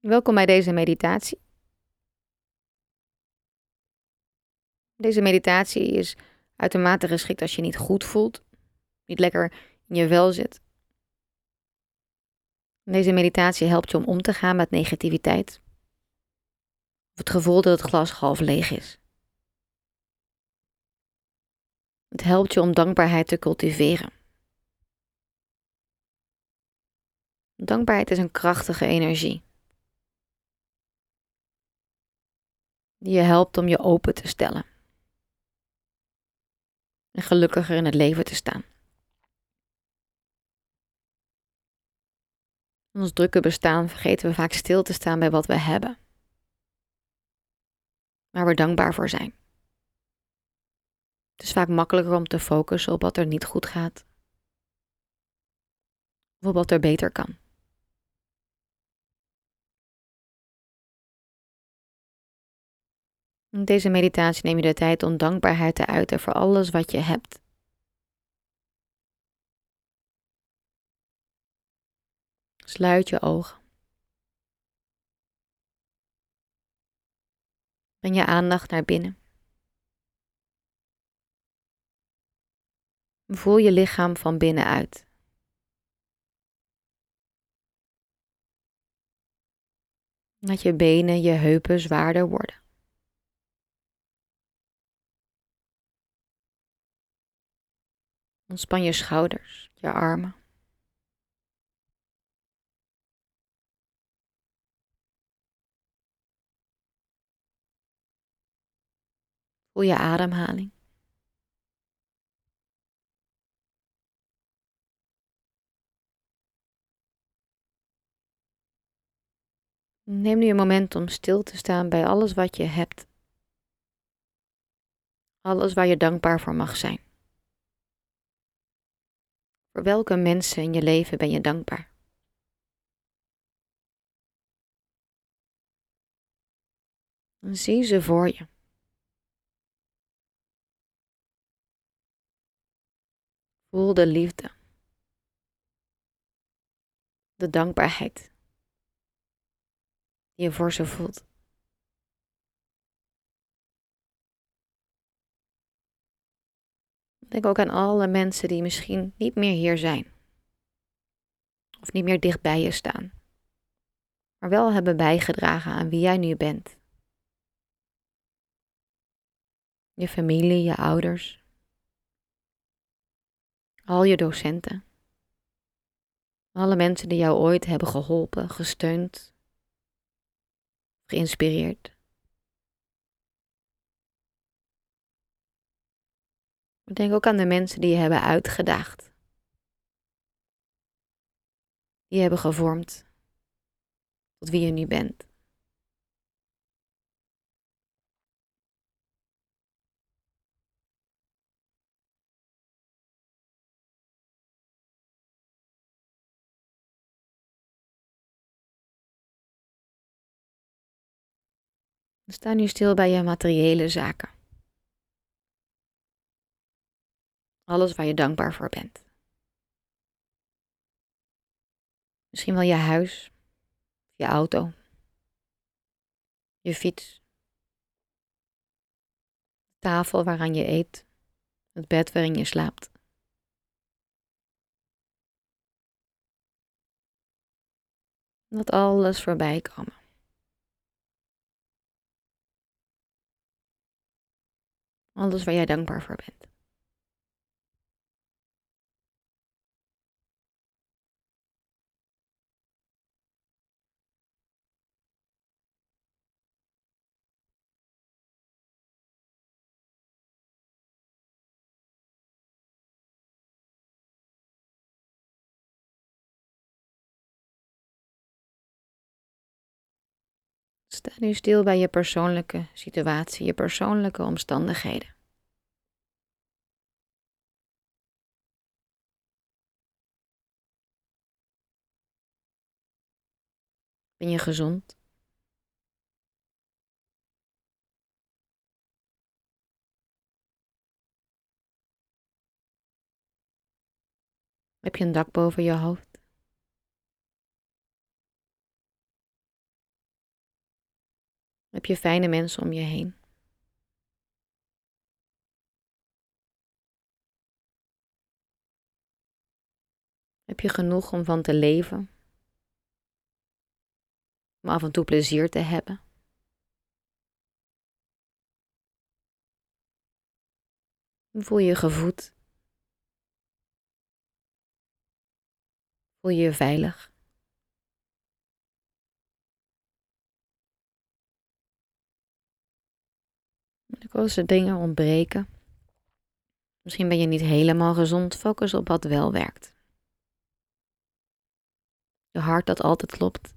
Welkom bij deze meditatie. Deze meditatie is uitermate geschikt als je niet goed voelt, niet lekker in je vel zit. Deze meditatie helpt je om om te gaan met negativiteit. Of het gevoel dat het glas half leeg is. Het helpt je om dankbaarheid te cultiveren. Dankbaarheid is een krachtige energie. Die je helpt om je open te stellen. En gelukkiger in het leven te staan. In ons drukke bestaan vergeten we vaak stil te staan bij wat we hebben. Waar we dankbaar voor zijn. Het is vaak makkelijker om te focussen op wat er niet goed gaat. Of op wat er beter kan. In deze meditatie neem je de tijd om dankbaarheid te uiten voor alles wat je hebt. Sluit je ogen. Breng je aandacht naar binnen. Voel je lichaam van binnenuit. Laat je benen, je heupen zwaarder worden. Ontspan je schouders, je armen. Voel je ademhaling. Neem nu een moment om stil te staan bij alles wat je hebt. Alles waar je dankbaar voor mag zijn. Voor welke mensen in je leven ben je dankbaar? Zie ze voor je. Voel de liefde, de dankbaarheid die je voor ze voelt. Denk ook aan alle mensen die misschien niet meer hier zijn. Of niet meer dicht bij je staan. Maar wel hebben bijgedragen aan wie jij nu bent. Je familie, je ouders. Al je docenten. Alle mensen die jou ooit hebben geholpen, gesteund, geïnspireerd. Denk ook aan de mensen die je hebben uitgedaagd. Die hebben gevormd tot wie je nu bent. Sta nu stil bij je materiële zaken. Alles waar je dankbaar voor bent. Misschien wel je huis, je auto, je fiets, de tafel waaraan je eet, het bed waarin je slaapt. Dat alles voorbij komen. Alles waar jij dankbaar voor bent. Sta nu stil bij je persoonlijke situatie, je persoonlijke omstandigheden. Ben je gezond? Heb je een dak boven je hoofd? Heb je fijne mensen om je heen? Heb je genoeg om van te leven? Om af en toe plezier te hebben? Voel je je gevoed? Voel je je veilig? Er dingen ontbreken, misschien ben je niet helemaal gezond, focus op wat wel werkt. Je hart dat altijd klopt.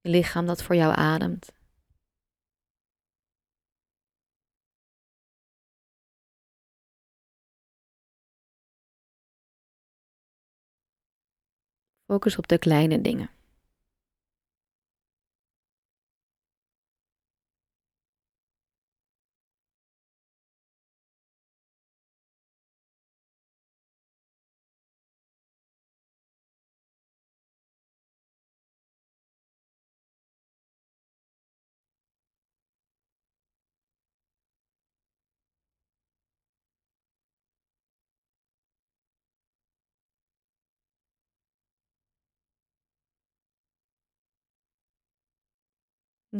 Je lichaam dat voor jou ademt. Focus op de kleine dingen.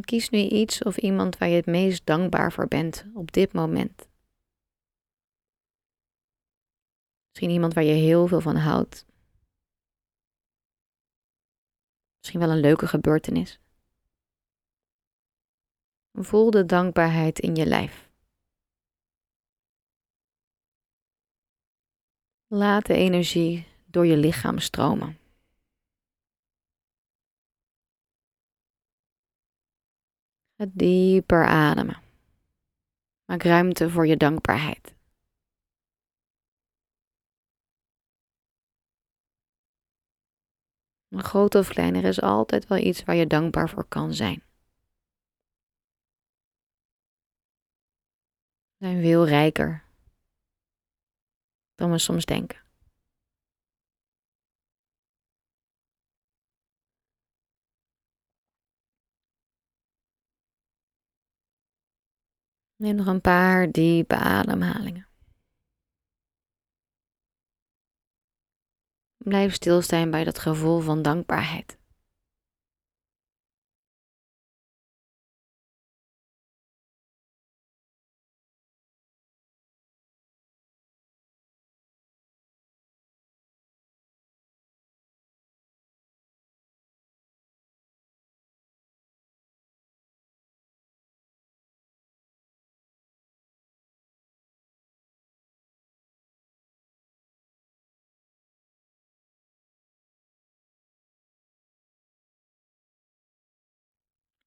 Kies nu iets of iemand waar je het meest dankbaar voor bent op dit moment. Misschien iemand waar je heel veel van houdt. Misschien wel een leuke gebeurtenis. Voel de dankbaarheid in je lijf. Laat de energie door je lichaam stromen. Dieper ademen. Maak ruimte voor je dankbaarheid. Maar groot of klein, er is altijd wel iets waar je dankbaar voor kan zijn. We zijn veel rijker dan we soms denken. Neem nog een paar diepe ademhalingen. Blijf stilstaan bij dat gevoel van dankbaarheid.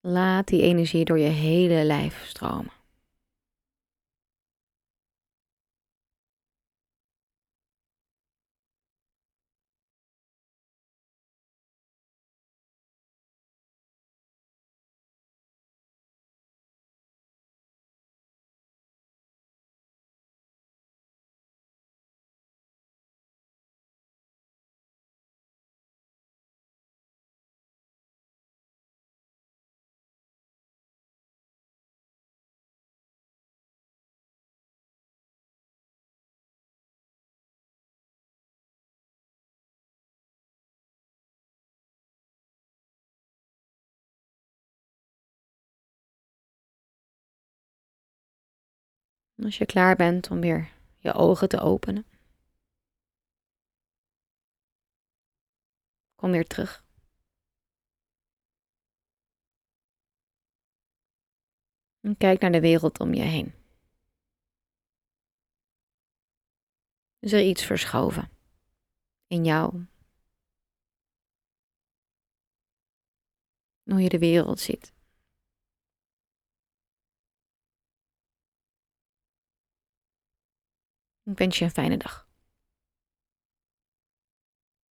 Laat die energie door je hele lijf stromen. Als je klaar bent om weer je ogen te openen, kom weer terug. En kijk naar de wereld om je heen. Is er iets verschoven in jou? Hoe je de wereld ziet. Ik wens je een fijne dag.